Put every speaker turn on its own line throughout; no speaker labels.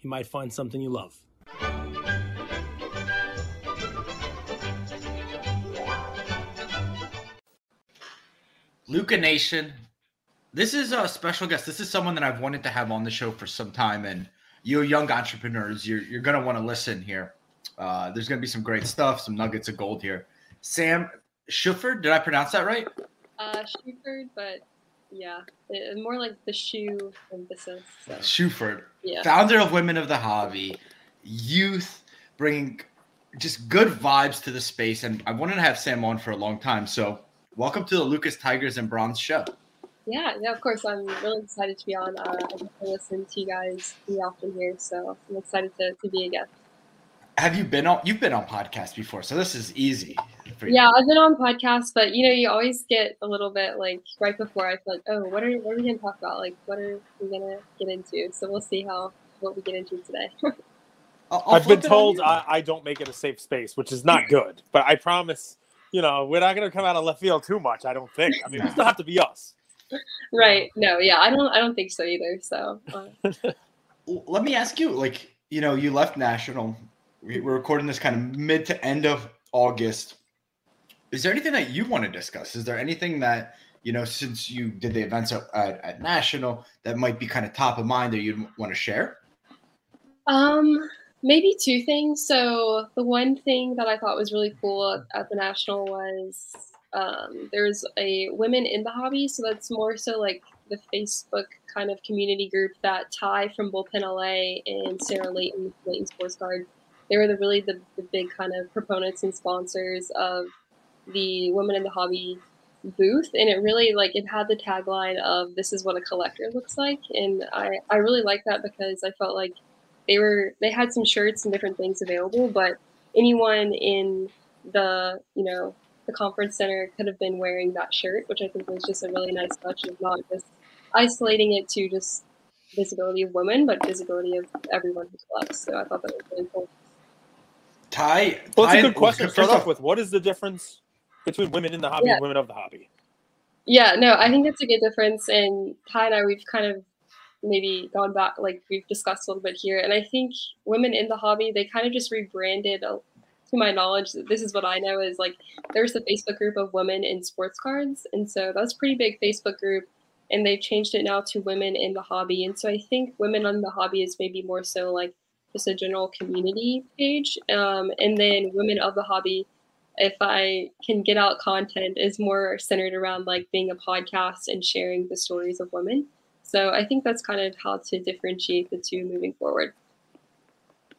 You might find something you love.
Luca Nation, this is a special guest. This is someone that I've wanted to have on the show for some time, and you young entrepreneurs, you're you're gonna want to listen here. Uh, there's gonna be some great stuff, some nuggets of gold here. Sam Schuford, did I pronounce that right?
Uh, Schuford, but yeah, it, more like the shoe emphasis. So.
Schuford, yeah. founder of Women of the Hobby, youth, bringing just good vibes to the space, and I wanted to have Sam on for a long time. So, welcome to the Lucas Tigers and Bronze show.
Yeah, yeah, of course. I'm really excited to be on. Uh, I listen to you guys pretty often here, so I'm excited to, to be a guest.
Have you been on? You've been on podcasts before, so this is easy.
Yeah, I've been on podcasts, but you know, you always get a little bit like right before I feel like, oh, what are what are we gonna talk about? Like, what are we gonna get into? So we'll see how what we get into today.
i have been told I, I don't make it a safe space, which is not good. But I promise, you know, we're not going to come out of left field too much. I don't think. I mean, it still have to be us
right. No. Yeah. I don't. I don't think so either. So. Uh.
Let me ask you. Like, you know, you left national. We're recording this kind of mid to end of August. Is there anything that you want to discuss? Is there anything that you know, since you did the events at, at, at national, that might be kind of top of mind that you'd want to share?
Um, maybe two things. So the one thing that I thought was really cool at, at the national was um, there's a women in the hobby, so that's more so like the Facebook kind of community group that Ty from Bullpen LA and Sarah Layton, Layton Sports Cards, they were the really the, the big kind of proponents and sponsors of the women in the hobby booth and it really like it had the tagline of this is what a collector looks like and i i really like that because i felt like they were they had some shirts and different things available but anyone in the you know the conference center could have been wearing that shirt, which I think was just a really nice touch of not just isolating it to just visibility of women, but visibility of everyone who collects. So I thought that was really cool.
Ty,
well, it's a good question. Start off with what is the difference between women in the hobby yeah. and women of the hobby?
Yeah, no, I think that's a good difference. And Ty and I, we've kind of maybe gone back, like we've discussed a little bit here. And I think women in the hobby, they kind of just rebranded a, to my knowledge, this is what I know is like there's a Facebook group of women in sports cards, and so that's a pretty big Facebook group. And they've changed it now to women in the hobby, and so I think women on the hobby is maybe more so like just a general community page, um, and then women of the hobby. If I can get out content, is more centered around like being a podcast and sharing the stories of women. So I think that's kind of how to differentiate the two moving forward.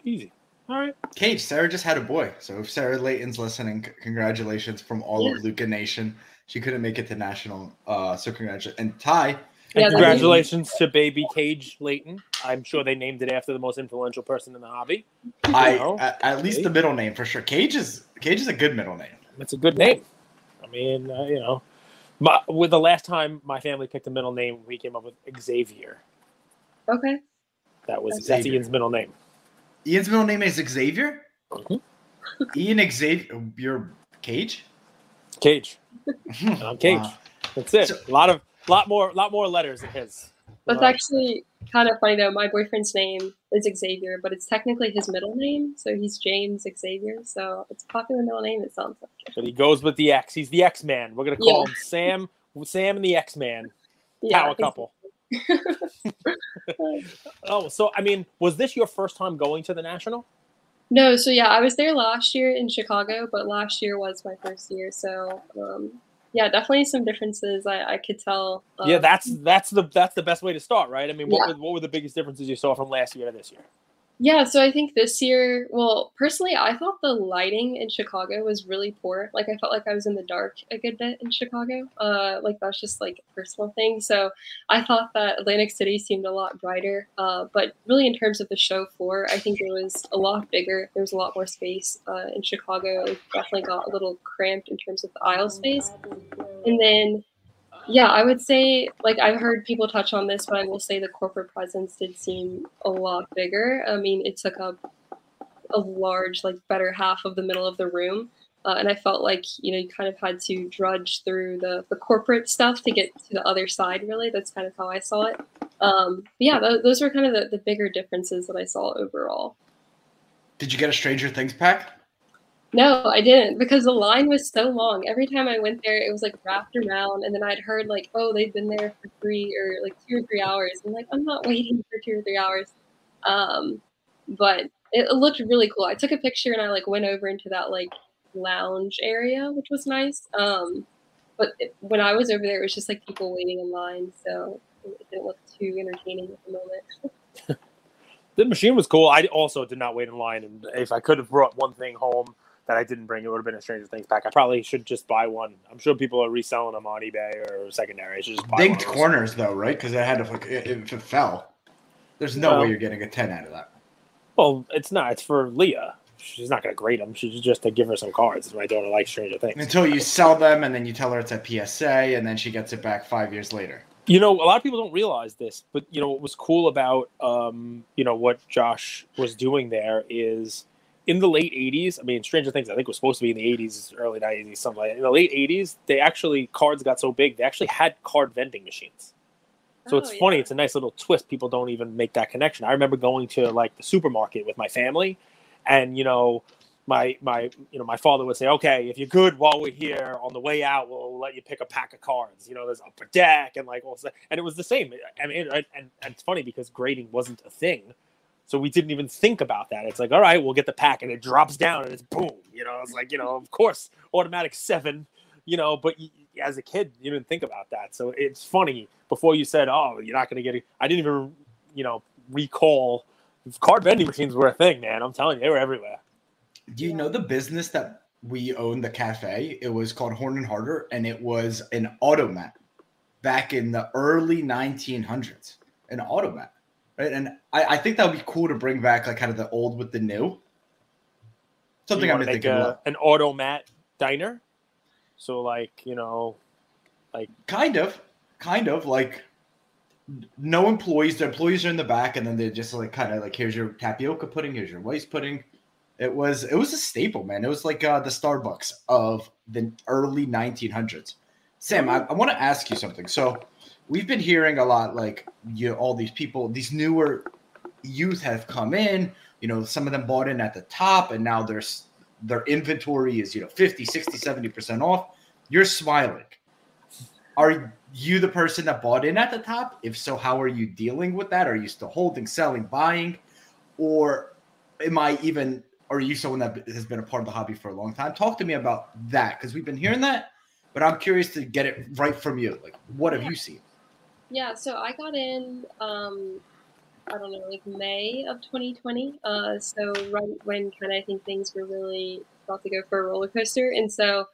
Easy. All right.
Cage, Sarah just had a boy. So if Sarah Layton's listening, congratulations from all yeah. of Luca Nation. She couldn't make it to national. Uh, so congratulations. And Ty.
Yeah, congratulations to baby Cage Layton. I'm sure they named it after the most influential person in the hobby.
I at, at, least the middle name for sure. Cage is Cage is a good middle name.
It's a good name. I mean, uh, you know, my, with the last time my family picked a middle name, we came up with Xavier.
Okay.
That was Xavier. that's Ian's middle name.
Ian's middle name is Xavier. Mm-hmm. Ian Xavier, your Cage.
Cage. I'm Cage. Wow. That's it. So, a lot of, lot more, lot more letters than his.
That's actually kind of funny though. My boyfriend's name is Xavier, but it's technically his middle name, so he's James Xavier. So it's a popular middle name. It sounds like.
But he goes with the X. He's the X Man. We're gonna call yeah. him Sam. Sam and the X Man. Yeah, Power couple. oh, so I mean, was this your first time going to the national?
No, so yeah, I was there last year in Chicago, but last year was my first year. So um, yeah, definitely some differences. I, I could tell.
Um, yeah, that's that's the that's the best way to start, right? I mean, what, yeah. were, what were the biggest differences you saw from last year to this year?
Yeah, so I think this year, well, personally, I thought the lighting in Chicago was really poor. Like, I felt like I was in the dark a good bit in Chicago. Uh, like, that's just like a personal thing. So I thought that Atlantic City seemed a lot brighter. Uh, but really, in terms of the show floor, I think it was a lot bigger. There was a lot more space uh, in Chicago. It definitely got a little cramped in terms of the aisle space. And then yeah, I would say like I've heard people touch on this, but I will say the corporate presence did seem a lot bigger. I mean, it took up a large, like better half of the middle of the room. Uh, and I felt like you know you kind of had to drudge through the, the corporate stuff to get to the other side. Really, that's kind of how I saw it. Um, yeah, th- those were kind of the, the bigger differences that I saw overall.
Did you get a Stranger Things pack?
No, I didn't because the line was so long. Every time I went there, it was like wrapped around, and then I'd heard like, oh, they've been there for three or like two or three hours. I'm like, I'm not waiting for two or three hours. Um, but it, looked really cool. I took a picture and I like went over into that like lounge area, which was nice. Um, but it, when I was over there, it was just like people waiting in line, so it didn't look too entertaining at the moment.
the machine was cool. I also did not wait in line, and if I could have brought one thing home that I didn't bring. It would have been a Stranger Things pack. I probably should just buy one. I'm sure people are reselling them on eBay or secondary. I should just buy
Dinked corners though, right? Because it had to if it fell. There's no well, way you're getting a ten out of that.
Well, it's not. It's for Leah. She's not going to grade them. She's just to give her some cards. My daughter likes Stranger Things.
Until you sell them, and then you tell her it's a PSA, and then she gets it back five years later.
You know, a lot of people don't realize this, but you know what was cool about um, you know what Josh was doing there is in the late 80s, I mean, Stranger Things, I think was supposed to be in the 80s, early 90s, something like that. In the late 80s, they actually, cards got so big, they actually had card vending machines. So oh, it's funny. Yeah. It's a nice little twist. People don't even make that connection. I remember going to like the supermarket with my family, and you know, my my you know my father would say, "Okay, if you're good while we're here, on the way out, we'll let you pick a pack of cards." You know, there's upper deck and like all that. and it was the same. I mean, and, and it's funny because grading wasn't a thing so we didn't even think about that. It's like, all right, we'll get the pack, and it drops down, and it's boom. You know, it's like, you know, of course, automatic seven. You know, but as a kid, you didn't think about that. So it's funny. Before you said, "Oh, you're not going to get it," I didn't even, you know, recall card vending machines were a thing, man. I'm telling you, they were everywhere.
Do you know the business that we owned the cafe? It was called Horn and Hardart, and it was an automat back in the early 1900s. An automat right? And I, I think that would be cool to bring back like kind of the old with the new.
Something I'm thinking a, an automat diner. So like you know, like
kind of, kind of like no employees. The employees are in the back, and then they're just like kind of like here's your tapioca pudding, here's your rice pudding. It was it was a staple, man. It was like uh, the Starbucks of the early 1900s. Sam, I, I want to ask you something. So we've been hearing a lot like you know, all these people, these newer youth have come in, you know, some of them bought in at the top and now there's their inventory is, you know, 50, 60, 70% off. You're smiling. Are you the person that bought in at the top? If so, how are you dealing with that? Are you still holding, selling, buying? Or am I even are you someone that has been a part of the hobby for a long time? Talk to me about that because we've been hearing that, but I'm curious to get it right from you. Like, what have you seen?
Yeah, so I got in, um, I don't know, like May of 2020. Uh, so right when kind of I think things were really about to go for a roller coaster, and so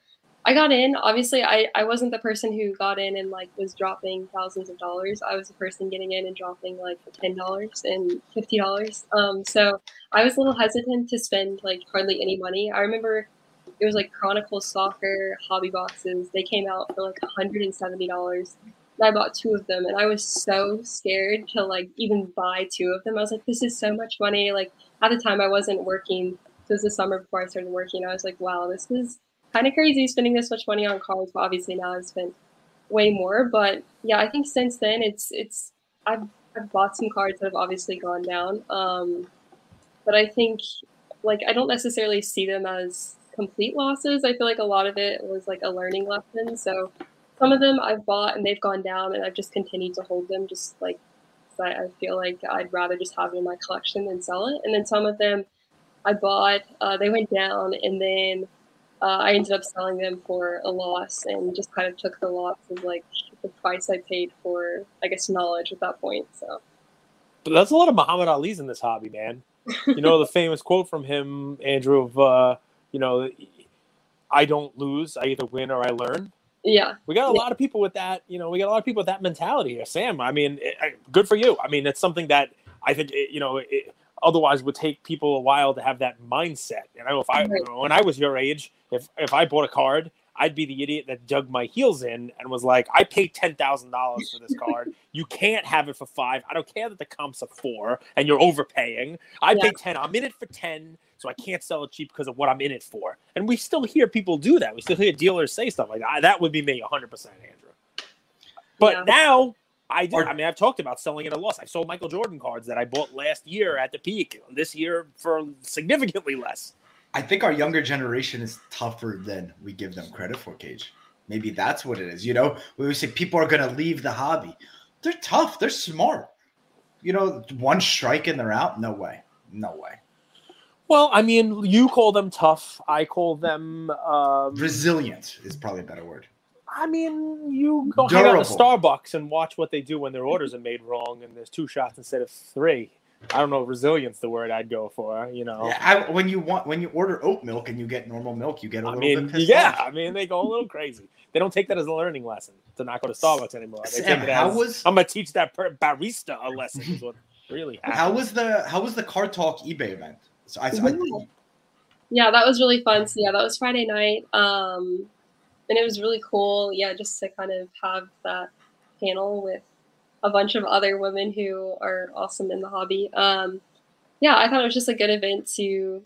I got in. Obviously, I I wasn't the person who got in and like was dropping thousands of dollars. I was the person getting in and dropping like ten dollars and fifty dollars. Um, so I was a little hesitant to spend like hardly any money. I remember it was like Chronicle Soccer hobby boxes. They came out for like hundred and seventy dollars I bought two of them and I was so scared to like even buy two of them. I was like, this is so much money. Like at the time I wasn't working. So it was the summer before I started working. I was like, wow, this is kind of crazy spending this much money on cards. But obviously now I've spent way more. But yeah, I think since then it's it's I've I've bought some cards that have obviously gone down. Um, but I think like I don't necessarily see them as complete losses. I feel like a lot of it was like a learning lesson. So some of them I've bought and they've gone down, and I've just continued to hold them, just like I, feel like I'd rather just have it in my collection than sell it. And then some of them I bought, uh, they went down, and then uh, I ended up selling them for a loss, and just kind of took the loss of like the price I paid for, I guess, knowledge at that point. So.
But that's a lot of Muhammad Ali's in this hobby, man. you know the famous quote from him, Andrew, of uh, you know, I don't lose, I either win or I learn.
Yeah.
We got a
Yeah.
lot of people with that, you know, we got a lot of people with that mentality here. Sam, I mean, it, I- good for you. I mean, it's something that I think, it, you know, it, otherwise would take people a while to have that mindset. And I know if I,
Right.
when I was your age, if, if I bought a card, I'd be the idiot that dug my heels in and was like, I paid $10,000 for this card. you can't have it for five. I don't care that the comp's a four and you're overpaying. I
Yeah.
paid 10. I'm in it for 10 so I can't sell it cheap because of what I'm in it for. And we still hear people do that. We still hear dealers say stuff like that. That would be me 100%, Andrew. But
Yeah.
now I do. I mean, I've talked about selling at a loss. I sold Michael Jordan cards that I bought last year at the peak. This year for significantly less.
I think our younger generation is tougher than we give them credit for, Cage. Maybe that's what it is. You know, we say people are going to leave the hobby. They're tough. They're smart. You know, one strike and they're out. No way. No way.
Well, I mean, you call them tough. I call them. Um,
Resilient is probably a better word.
I mean, you go hang out at Starbucks and watch what they do when their orders are made wrong and there's two shots instead of three. I don't know, resilience the word I'd go for. You know.
Yeah, I, when you want when you order oat milk and you get normal milk, you get a
I
little
mean,
bit pissed
yeah,
off.
I mean, they go a little crazy. They don't take that as a learning lesson to not go to Starbucks anymore. They
Sam,
take it
how
as,
was-
I'm gonna teach that per- barista a lesson. Is what really happened.
How was the how was the Car Talk eBay event? So I, I
Yeah. Yeah, that was really fun. So yeah, that was Friday night. Um and it was really cool, yeah, just to kind of have that panel with a bunch of other women who are awesome in the hobby. Um yeah, I thought it was just a good event to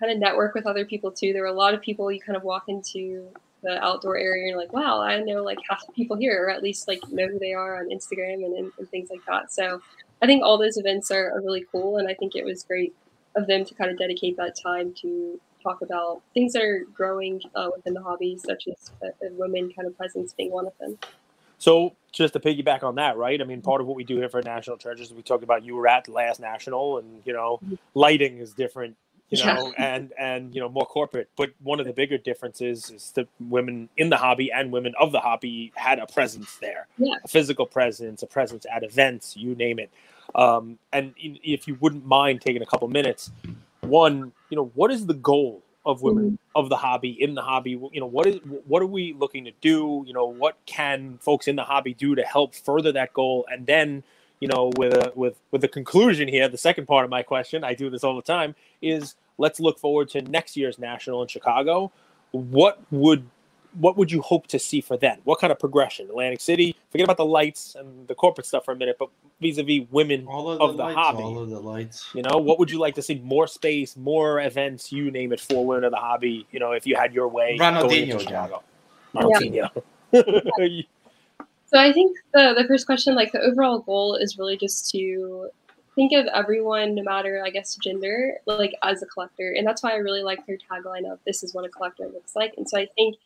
kind of network with other people too. There were a lot of people you kind of walk into the outdoor area and you're like, wow, I know like half the people here, or at least like know who they are on Instagram and, and, and things like that. So I think all those events are, are really cool, and I think it was great of them to kind of dedicate that time to talk about things that are growing uh, within the hobby, such as uh, women kind of presence being one of them.
So just to piggyback on that, right? I mean, part of what we do here for National Treasures, we talked about you were at the last national, and you know, lighting is different, you
Yeah.
know, and and you know more corporate. But one of the bigger differences is that women in the hobby and women of the hobby had a presence there,
Yeah.
a physical presence, a presence at events, you name it. Um, and if you wouldn't mind taking a couple minutes, one, you know, what is the goal of women mm-hmm. of the hobby in the hobby? You know, what is what are we looking to do? You know, what can folks in the hobby do to help further that goal? And then, you know, with a with with the conclusion here, the second part of my question, I do this all the time, is let's look forward to next year's national in Chicago. What would what would you hope to see for then? What kind of progression? Atlantic City, forget about the lights and the corporate stuff for a minute, but vis-a-vis women
All of,
of
the,
the
lights,
hobby.
all of the lights.
you know, what would you like to see? More space, more events, you name it, for women of the hobby. You know, if you had your way.
Ronaldinho.
Chicago. Ronaldinho.
So I think the the first question, like the overall goal, is really just to think of everyone, no matter I guess gender, like as a collector, and that's why I really like their tagline of "This is what a collector looks like." And so I think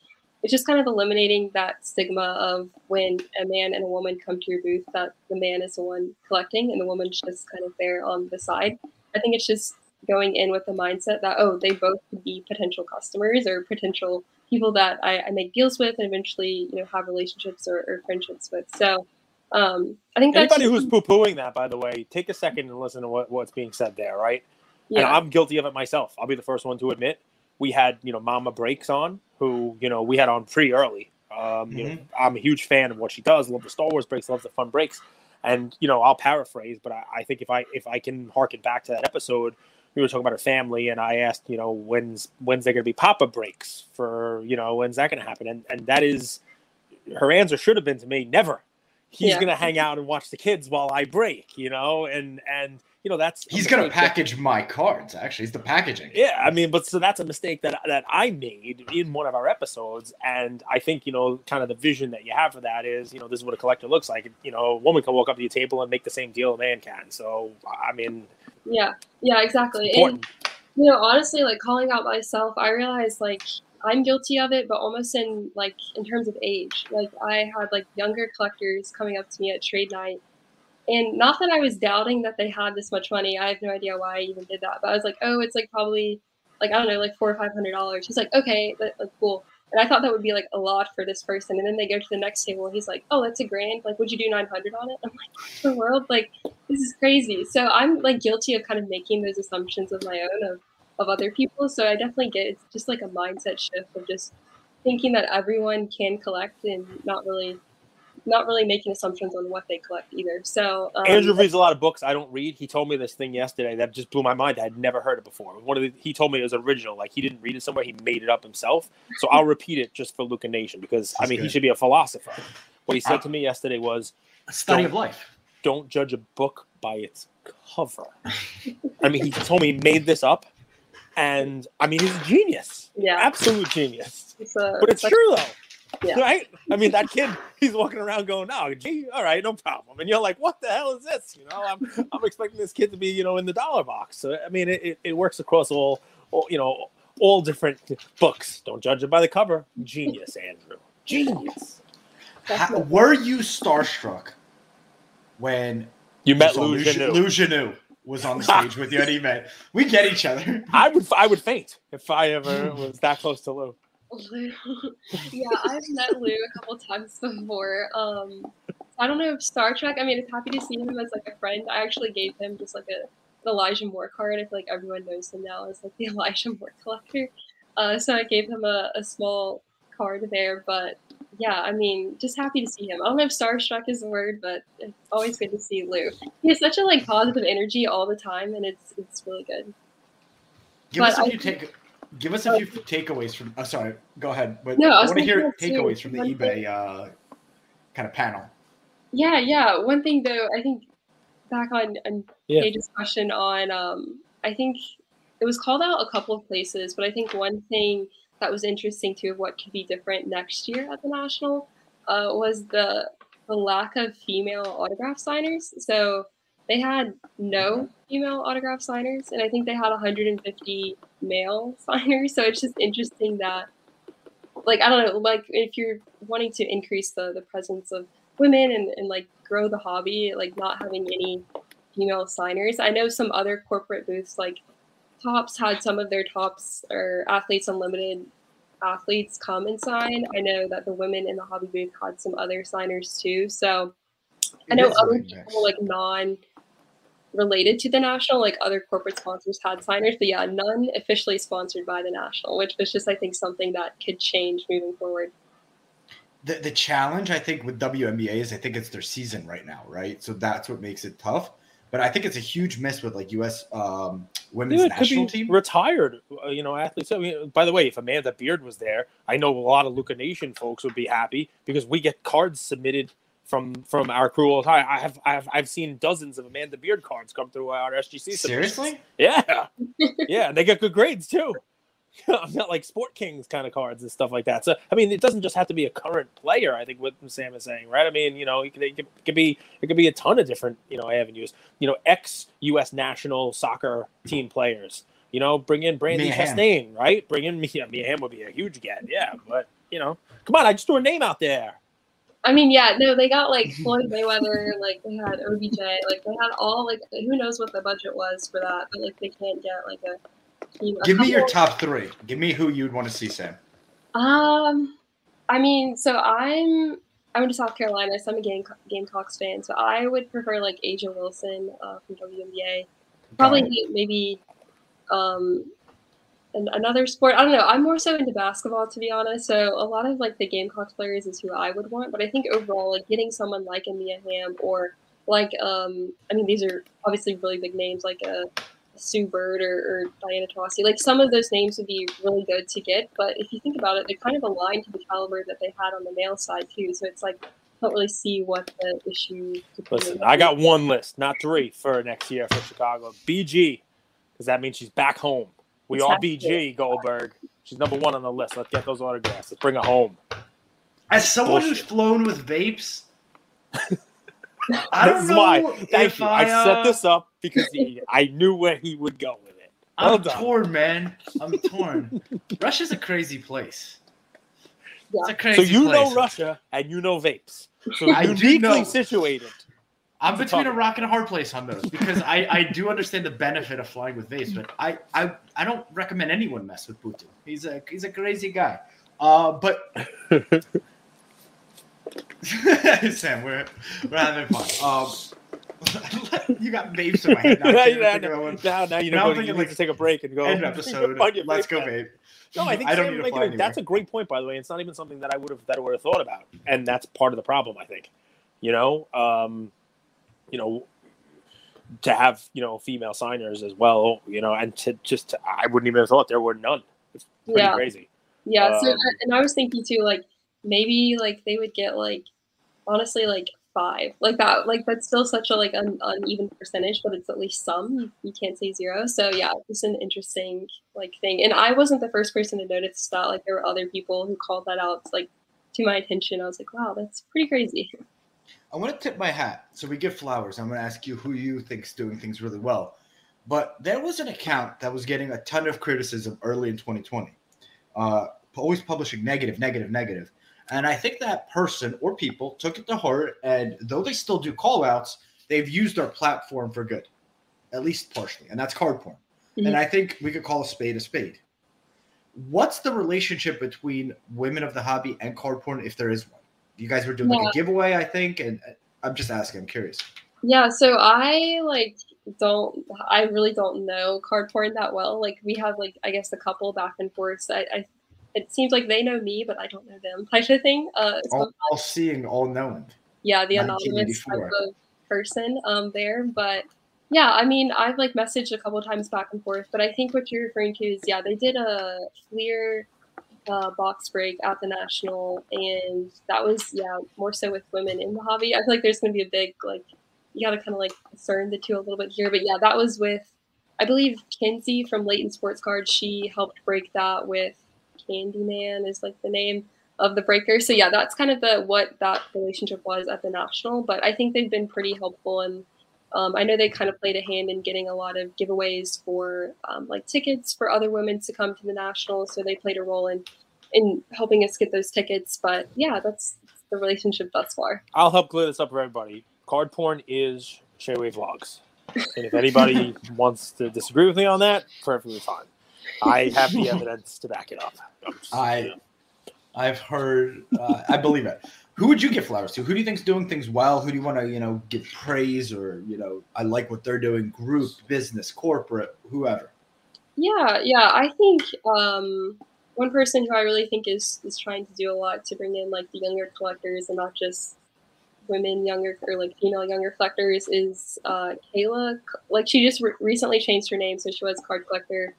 it's just kind of eliminating that stigma of when a man and a woman come to your booth that the man is the one collecting and the woman's just kind of there on the side. I think it's just going in with the mindset that oh, they both could be potential customers or potential people that I, I make deals with and eventually you know have relationships or, or friendships with. So um, I think that's
Anybody who's poo pooing that, by the way, take a second and listen to what, what's being said there, right? And
yeah,
I'm guilty of it myself. I'll be the first one to admit. We had, you know, Mama Breaks on, who, you know, we had on pretty early. Um, you know, I'm a huge fan of what she does. Love the Star Wars breaks, love the fun breaks. And, you know, I'll paraphrase, but I, I think if I if I can harken back to that episode, we were talking about her family, and I asked, you know, when's when's there gonna be Papa breaks for, you know, when's that gonna happen? And and that is her answer should have been to me, never. He's
Yeah.
gonna hang out and watch the kids while I break, you know, and and you know that's
He's gonna
mistake that-
package my cards. Actually, he's the packaging.
yeah, I mean, but so that's a mistake that that I made in one of our episodes, and I think you know, kind of the vision that you have for that is, you know, this is what a collector looks like. You know, a woman can walk up to your table and make the same deal a man can. So, I mean,
yeah, yeah, exactly. And you know, honestly, like calling out myself, I realized like I'm guilty of it, but almost in like in terms of age. Like I had like younger collectors coming up to me at trade night. And not that I was doubting that they had this much money. I have no idea why I even did that. But I was like, oh, it's like probably like I don't know, like four or five hundred dollars. He's like, okay, that, like cool. And I thought that would be like a lot for this person. And then they go to the next table he's like, Oh, that's a grand. Like, would you do 900 on it? I'm like, the world? Like, this is crazy. So I'm like guilty of kind of making those assumptions of my own of, of other people. So I definitely get it's just like a mindset shift of just thinking that everyone can collect and not really not really making assumptions on what they collect either. So um,
Andrew reads a lot of books I don't read. He told me this thing yesterday that just blew my mind. I had never heard it before. One of the, he told me it was original. Like he didn't read it somewhere. He made it up himself. So I'll repeat it just for Luca Nation because I
That's
mean he should be a philosopher. What he said
Uh,
to me yesterday was,
A study of life.
"Don't judge a book by its cover." I mean, he told me he made this up, and I mean he's a genius,
yeah,
absolute genius.
it's a,
But it's
like-
true though.
Yeah.
Right? I mean, that kid, he's walking around going, "Oh, gee, all right, no problem." And you're like, "What the hell is this?" You know, I'm, I'm expecting this kid to be, you know, in the dollar box. So I mean, it, it, it works across all, all, you know, all different books. Don't judge it by the cover. Genius, Andrew. Genius.
How, were you starstruck when
You met
saw
Lou
Lou Lou Genu was on the stage with you and he met? We get each other.
I would, I would faint if I ever was that close to Lou.
Lou. yeah, I've met Lou a couple times before. Um, I don't know if Star Trek. I mean, I'm happy to see him as like a friend. I actually gave him just like a an Elijah Moore card. I feel like everyone knows him now as like the Elijah Moore collector. Uh, so I gave him a, a small card there. But yeah, I mean, just happy to see him. I don't know if starstruck is the word, but it's always good to see Lou. He has such a like positive energy all the time, and it's it's really good.
Give us
But
a
I
few
think-
take. Give us a few takeaways from. Oh, sorry. Go ahead. But
No, I
I, want to hear
thinking that too.
takeaways from the
One
eBay uh, kind of panel.
Yeah, yeah. One thing though, I think back on, on
Yeah.
Page's question on, um, I think it was called out a couple of places, but I think one thing that was interesting too of what could be different next year at the national uh, was the the lack of female autograph signers. So they had no female autograph signers, and I think they had 150 male signers. So it's just interesting that, like, I don't know, like if you're wanting to increase the the presence of women and, and like grow the hobby, like not having any female signers. I know some other corporate booths like Topps had some of their tops or Athletes Unlimited athletes come and sign. I know that the women in the hobby booth had some other signers too. So I know other people like non related to the national, like other corporate sponsors had signers, but yeah, none officially sponsored by the national, which was just I think something that could change moving forward.
The, the challenge I think with WNBA is I think it's their season right now, right? So that's what makes it tough. But I think it's a huge miss with like U.S. Um, women's
Yeah, it could
national
be
team.
retired, uh, you know, athletes. I mean, by the way, if Amanda Beard was there, I know a lot of Luca Nation folks would be happy because we get cards submitted from from our crew all the time. I have I've I've seen dozens of Amanda Beard cards come through our SGC. submissions.
Seriously?
Yeah, yeah, they get good grades too. I'm not like Sport Kings kind of cards and stuff like that. So I mean, it doesn't just have to be a current player. I think what Sam is saying, right? I mean, you know, it could, it could, be it could be a ton of different you know avenues. You know, ex U.S. national soccer team players. You know, bring in Brandi
Mia
Chastain, right? Bring in Mia Mia Hamm would be a huge get, yeah. But you know, come on, I just threw a name out there.
I mean, yeah, no, they got like Floyd Mayweather, like they had OBJ, like they had all like who knows what the budget was for that, but like they can't get like a team. a
Give me your top three. Give me who you'd want to see, Sam.
Um, I mean, so I'm I went to South Carolina, so I'm a Game Gamecocks fan, so I would prefer like A'ja Wilson uh, from WNBA. Probably maybe um an, another sport. I don't know. I'm more so into basketball to be honest. So a lot of like the Gamecocks players is who I would want, but I think overall like getting someone like a Mia Hamm or like um I mean these are obviously really big names like a Sue Bird or, or Diana Taurasi. Like some of those names would be really good to get, but if you think about it, they kind of align to the caliber that they had on the male side too. So it's like don't really see what the issue.
Listen, I got one list, not three, for next year for Chicago. BG, because that means she's back home. We all
Exactly.
BG Goldberg. She's number one on the list. Let's get those autographs. Let's bring her home.
As someone who's flown with vapes, I don't know
why. Thank
if
you.
I,
I, set
uh,
this up because he, I knew where he would go with it. Well
I'm
done.
torn, man. I'm torn. Russia's a crazy place.
Yeah.
It's a crazy
So you
place.
know Russia and you know vapes. So
I do
uniquely
know.
situated.
I'm between a rock and a hard place on those because I, I do understand the benefit of flying with vapes, but I, I I don't recommend anyone mess with Putin. He's a he's a crazy guy. Uh, but Sam, we're we're having fun. Um, you got babes in my head. Now, can't
now, now, you know
Now I'm thinking, like,
to take a break and go
End episode. Let's go, babe.
No, I think
I don't
Sam
need to fly
a- that's a great point, by the way. It's not even something that I would have that I would have thought about, and that's part of the problem. I think, you know, um, you know, to have you know female signers as well, you know, and to just to, I wouldn't even have thought there were none. It's pretty
Yeah.
crazy.
Yeah, so
Um,
and I was thinking too, like maybe like they would get like honestly like five, like that, like that's still such a like un- uneven percentage, but it's at least some. You, you can't say zero. So yeah, it's an interesting like thing. And I wasn't the first person to notice that. Like there were other people who called that out like to my attention. I was like, wow, that's pretty crazy.
I want to tip my hat. So we give flowers. I'm going to ask you who you think's doing things really well. But there was an account that was getting a ton of criticism early in 2020, uh, always publishing negative, negative, negative. And I think that person or people took it to heart. And though they still do call outs, they've used our platform for good, at least partially. And that's card porn.
Mhm.
And I think we could call a spade a spade. What's the relationship between women of the hobby and card porn, if there is one? You guys were doing like a giveaway, I think, and uh, I'm just asking. I'm curious.
Yeah, so I like don't I really don't know card porn that well. Like we have like I guess a couple back and forths. I, I it seems like they know me, but I don't know them type of thing. Uh, so
All, all seeing, all knowing.
yeah, the anonymous type of person um there. But yeah, I mean I've like messaged a couple times back and forth, but I think what you're referring to is yeah, they did a clear uh, box break at the national, and that was yeah more so with women in the hobby. I feel like there's going to be a big like you got to kind of like discern the two a little bit here, but yeah, that was with I believe Kinsey from Layton Sports Cards. She helped break that with Candyman is like the name of the breaker. So yeah, that's kind of the what that relationship was at the national. But I think they've been pretty helpful, and um, I know they kind of played a hand in getting a lot of giveaways for um, like tickets for other women to come to the nationals. So they played a role in in helping us get those tickets. But yeah, that's the relationship thus far.
I'll help clear this up for everybody. Card porn is Shayway Vlogs. And if anybody wants to disagree with me on that, perfectly fine. I have the evidence to back it up. I'm just-
I- I've heard. Uh, I believe it. Who would you give flowers to? Who do you think's doing things well? Who do you want to, you know, give praise or, you know, I like what they're doing? Group, business, corporate, whoever.
Yeah, yeah. I think um, one person who I really think is is trying to do a lot to bring in like the younger collectors and not just women younger or like female younger collectors is uh, Kayla. Like she just re- recently changed her name, so she was card collector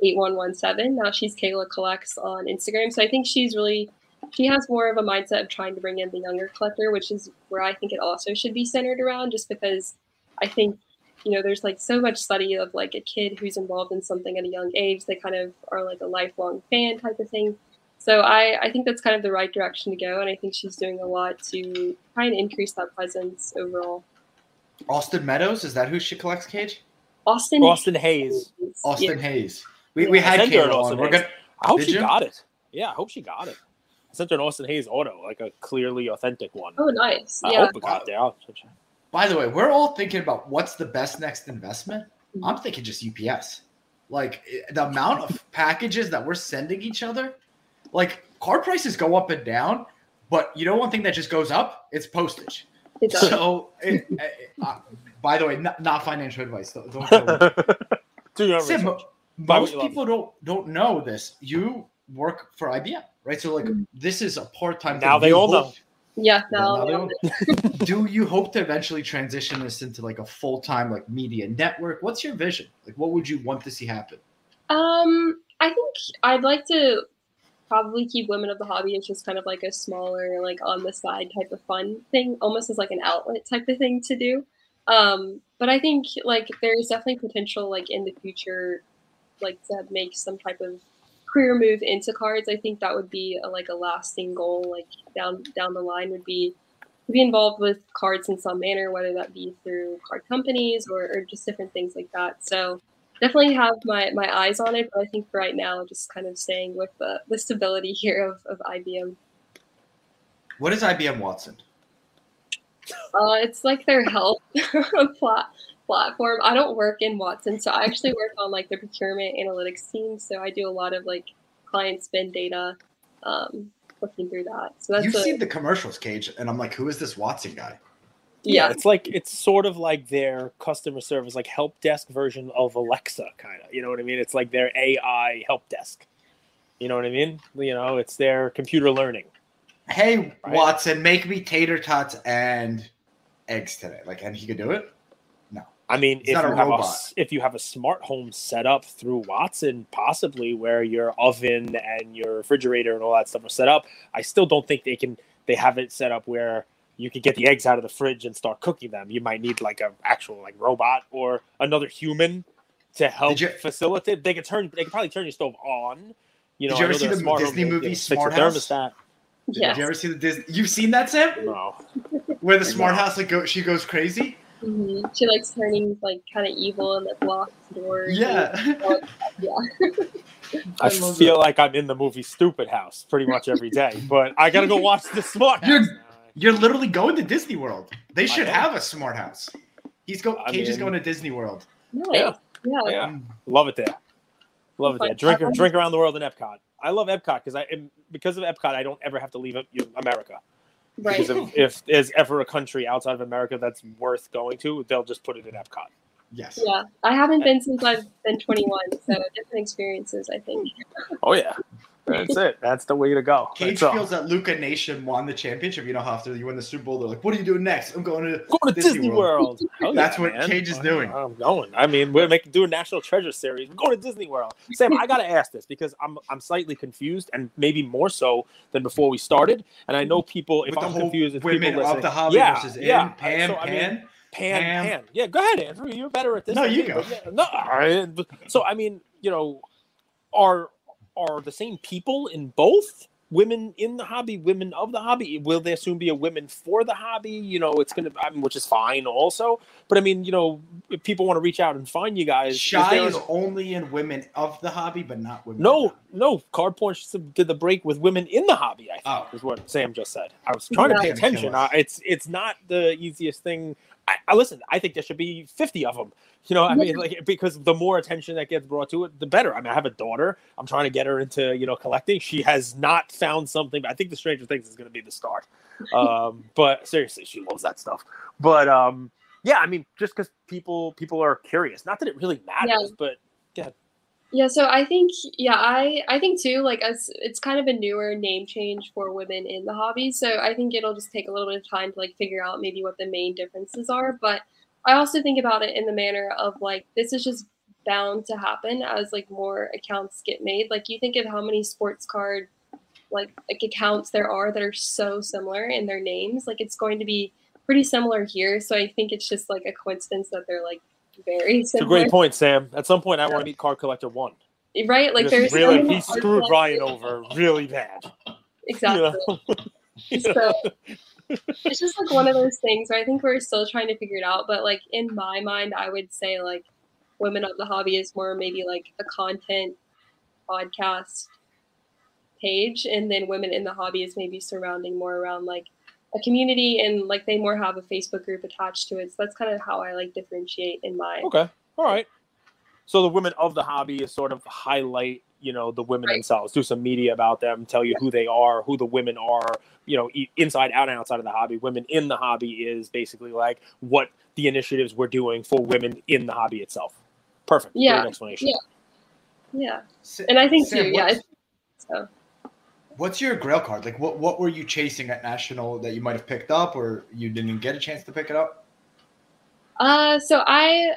eight one one seven. Now she's Kayla collects on Instagram. So I think she's really she has more of a mindset of trying to bring in the younger collector, which is where I think it also should be centered around. Just because I think you know there's like so much study of like a kid who's involved in something at a young age they kind of are like a lifelong fan type of thing so i i think that's kind of the right direction to go and i think she's doing a lot to try and increase that presence overall
Austin Meadows, is that who she collects, Cage?
austin
Austin Hays.
Austin
Yeah.
Hays. We, we had
sent her an
on.
Austin
We're
Hays.
gonna,
I hope
Did
she
you?
got it. Yeah, I hope she got it. I sent her an Austin Hays auto, like a clearly authentic one.
oh nice
I
yeah
hope it got there.
By the way, we're all thinking about what's the best next investment.
Mhm.
I'm thinking just UPS. Like the amount of packages that we're sending each other, like car prices go up and down, but you know one thing that just goes up? It's postage.
it.
So, it, uh, by the way, not, not financial advice. Don't, don't.
Do your
Sim,
research.
mo-
Buy what
most people don't don't know this. You work for IBM, right? So, like,
Mhm.
this is a part time.
Now they all know.
yeah
Now
no
they do you hope to eventually transition this into like a full time like media network? What's your vision? Like, what would you want to see happen?
Um, I think I'd like to probably keep Women of the Hobby as just kind of like a smaller, like on the side type of fun thing, almost as like an outlet type of thing to do. Um, but I think like there's definitely potential like in the future, like to make some type of career move into cards. I think that would be a, like a lasting goal, like down down the line would be to be involved with cards in some manner, whether that be through card companies or, or just different things like that. So definitely have my, my eyes on it, but I think for right now, just kind of staying with the, the stability here of, of IBM.
What is IBM Watson?
Uh, it's like their health plat- platform. I don't work in Watson, so I actually work on like the procurement analytics team. So I do a lot of like client spend data um, looking through that. So that's
You've
a,
seen the commercials, Cage, and I'm like, who is this Watson guy?
Yeah,
yeah,
it's like it's sort of like their customer service, like help desk version of Alexa, kind of. You know what I mean? It's like their AI help desk. You know what I mean? You know, it's their computer learning.
Hey,
Right.
Watson, make me tater tots and eggs today. Like, and he could do it.
I mean,
It's
if you
a
have a if you have a smart home set up through Watson, possibly where your oven and your refrigerator and all that stuff are set up, I still don't think they can. They have it set up where you could get the eggs out of the fridge and start cooking them. You might need like a actual like robot or another human to help
you-
facilitate. They could turn. They could probably turn your stove on. You know,
Did you ever see the
smart
Disney
homes
movie
can fix a
Smart House?
thermostat.
Did you ever see the Disney? You've seen that, Sam?
No,
Where the smart house like go, she goes crazy.
Mhm. She likes turning like kind of evil and like locks doors. and-
Yeah.
yeah.
I,
I love
feel like I'm in the movie Stupid House pretty much every day, but I gotta go watch the Smart House.
You're- You're literally going to Disney World. They should have a smart house. He's go.
I
Cage is going to Disney World.
Nice.
Yeah.
Yeah.
Yeah, love it there. Love it there. Drink, drink around the world in Epcot. I love Epcot because I am- because of Epcot, I don't ever have to leave America.
Right.
Because if, if there's ever a country outside of America that's worth going to, they'll just put it in Epcot.
Yes.
Yeah. I haven't been since I've been 21, so different experiences, I think.
Oh yeah, that's it. That's the way to go.
Cage
That's all.
feels that Luca Nation won the championship. You know how after you win the Super Bowl, they're like, "What are you doing next?" I'm going to.
Going to
Disney
Disney,
World.
World.
That's
yeah,
what
man.
Cage is doing.
I'm going. I mean, we're making doing National Treasure series. We're going to Disney World. Sam, I gotta ask this because I'm I'm slightly confused, and maybe more so than before we started. And I know people. If
With
I'm confused, if
women
people
of the hobby
yeah,
versus in
yeah.
Pam,
So, I mean,
Pan.
Pan,
Pam.
Pan. Yeah, go ahead, Andrew. You're better at this.
No, you
me,
go.
yeah, no. But- So I mean, you know, are are the same people in both women in the hobby, women of the hobby? Will there soon be a women for the hobby? You know, it's gonna, I mean, which is fine also. But I mean, you know, if people want to reach out and find you guys, is
Shy
there-
is only in women of the hobby, but not women.
no, no. Card Punch did the break with women in the hobby. I think
Oh.
is what Sam just said. I was trying to pay attention.
kill.
Uh, it's it's not the easiest thing. I, I listen. I think there should be fifty of them. You know, I mean, like because the more attention that gets brought to it, the better. I mean, I have a daughter. I'm trying to get her into you know collecting. She has not found something. But I think the Stranger Things is going to be the start. Um, but seriously, she loves that stuff. But um, yeah, I mean, just because people people are curious. Not that it really matters, but
yeah. Yeah, so I think yeah, I I think too like as it's kind of a newer name change for women in the hobby, so I think it'll just take a little bit of time to like figure out maybe what the main differences are, but I also think about it in the manner of like this is just bound to happen as like more accounts get made. Like you think of how many sports card like like accounts there are that are so similar in their names, like it's going to be pretty similar here, so I think it's just like a coincidence that they're like very
it's a great point, Sam. At some point, I want to meet Card Collector One.
Right? Like there's
really he screwed Ryan over really bad.
Exactly.
You know?
So it's just like one of those things where I think we're still trying to figure it out. But like in my mind, I would say like women of the hobby is more maybe like a content podcast page, and then women in the hobby is maybe surrounding more around like a community and like they more have a Facebook group attached to it. So that's kind of how I like differentiate in my
Okay. All right. So the women of the hobby is sort of highlight, you know, the women
Right.
themselves, do some media about them, tell you who they are, who the women are, you know, inside out and outside of the hobby. Women in the hobby is basically like what the initiatives we're doing for women in the hobby itself. Perfect.
Yeah.
Great explanation.
Yeah. yeah.
Sa-
And I think
Sam,
too, yeah.
what's-
So
What's your Grail card? Like, what what were you chasing at National that you might have picked up, or you didn't get a chance to pick it up?
Uh, so I,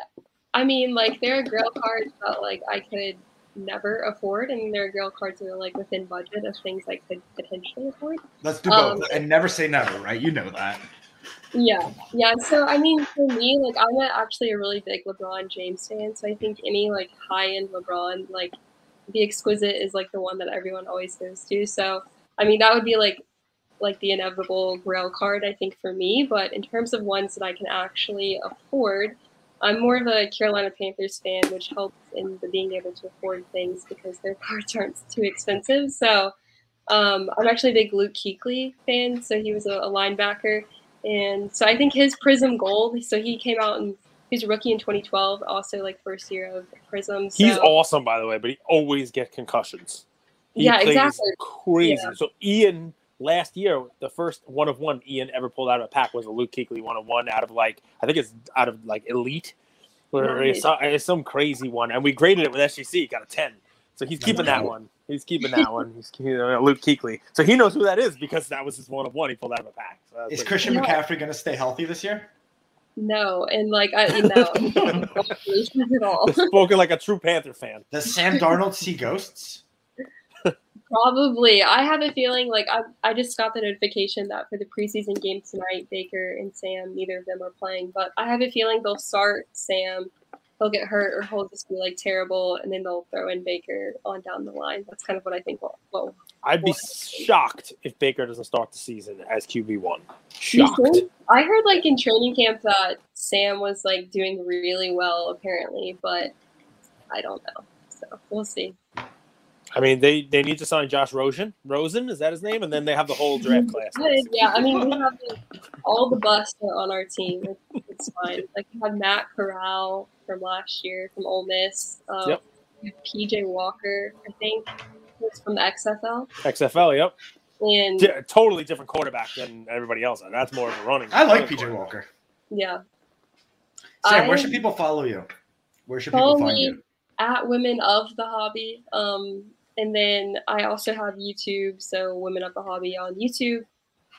I mean, like there are Grail cards that like I could never afford, and there are Grail cards that are like within budget of things I could potentially afford.
Let's do
Um,
both, and never say never, right? You know that.
Yeah, yeah. So I mean, for me, like I'm actually a really big LeBron James fan, so I think any like high end LeBron, like the exquisite is like the one that everyone always goes to. So I mean, that would be like like the inevitable Grail card, I think, for me. But in terms of ones that I can actually afford, I'm more of a Carolina Panthers fan, which helps in the being able to afford things because their cards aren't too expensive. So um, I'm actually a big Luke Kuechly fan. So he was a, a linebacker. And so I think his Prizm Gold, so he came out and he's a rookie in 2012, also like first year of Prizm. So,
He's awesome, by the way, but he always gets concussions. He
Yeah, exactly.
Crazy.
Yeah.
So Ian last year, the first one of one Ian ever pulled out of a pack was a Luke Kuechly one of one out of like I think it's out of like elite, where it's, some, it's some crazy one, and we graded it with SGC, got a ten. So he's keeping that one. He's keeping that one. He's keeping uh, Luke Kuechly. So he knows who that is because that was his one of one he pulled out of a pack. So
Is
pretty
Christian
Yeah.
McCaffrey going to stay healthy this year?
No, and like I you know at all.
spoken like a true Panther fan.
Does Sam Darnold see ghosts?
Probably. I have a feeling like I I just got the notification that for the preseason game tonight, Baker and Sam, neither of them are playing. But I have a feeling they'll start Sam, he'll get hurt, or he'll just be like terrible, and then they'll throw in Baker on down the line. That's kind of what I think. Will, will
I'd be shocked if Baker doesn't start the season as QB one. Shocked.
I heard like in training camp that Sam was like doing really well apparently, but I don't know. So we'll see.
I mean, they, they need to sign Josh Rosen. Rosen is that his name? And then they have the whole draft class.
Yeah, I mean we have like, all the busts are on our team. It's, it's fine. Like we have Matt Corral from last year from Ole Miss. Um,
Yep.
PJ Walker, I think, was from the XFL,
XFL, yep.
and
Di- totally different quarterback than everybody else. That's more of a running.
I like PJ. Walker.
yeah,
Sam, where should people follow you? Where should
Follow
people find
me.
you?
at Women of the Hobby. Um, and then I also have YouTube, so Women of the Hobby on YouTube.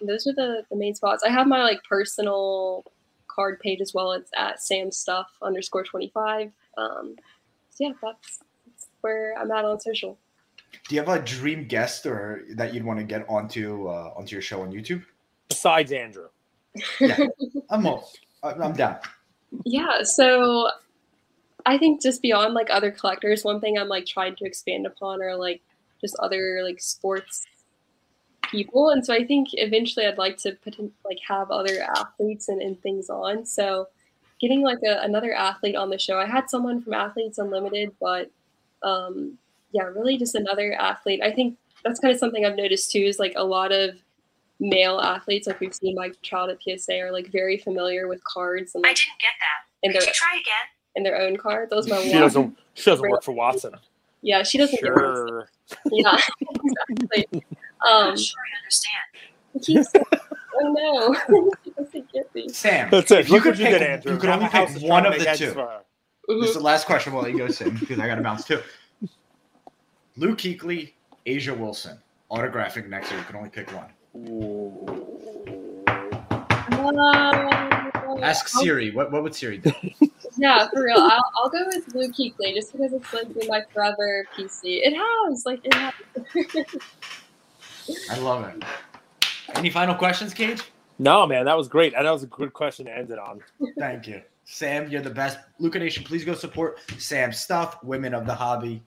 And those are the, the main spots. I have my like personal card page as well. It's at Sam Stuff underscore twenty five. Um, so yeah, that's, that's where I'm at on social.
Do you have a dream guest or that you'd want to get onto uh, onto your show on YouTube?
Besides Andrew.
yeah, I'm all, I'm down.
Yeah, so I think just beyond like other collectors, one thing I'm like trying to expand upon are like just other like sports people, and so I think eventually I'd like to put in, like have other athletes and, and things on. So getting like a, another athlete on the show. I had someone from Athletes Unlimited, but um, yeah, really just another athlete. I think that's kind of something I've noticed too. Is like a lot of male athletes, like we've seen Mike Trout at PSA, are like very familiar with cards and
I didn't get that.
and
Could you try again?
And their own card. Those are my
She
one.
doesn't she doesn't work for Watson.
Yeah, she doesn't get those.
Sure.
Yeah, exactly. Um,
Not sure I understand.
he oh no, she doesn't get me.
Sam,
That's it.
if you
Look
could
what you
pick,
did, Andrew.
you could only
Half the house
pick one of the two.
heads for her.
This is the last question. We'll let you go, Sam, because I got to bounce too. Luke Kuechly, A'ja Wilson, autographing next year. You can only pick one. Ask Siri. What what would Siri do?
Yeah, for real. I'll, I'll go with Luke Kuechly just because it's like been my forever PC. It has, like, it has.
I love it. Any final questions, Cage?
No, man, that was great. And that was a good question to end it on.
Thank you. Sam, you're the best. Luca Nation, please go support Sam Stuff, Women of the Hobby.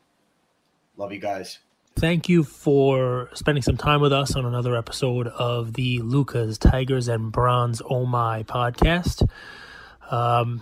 Love you guys.
Thank you for spending some time with us on another episode of the Lucas, Tigers, and Bronze Oh My podcast. Um,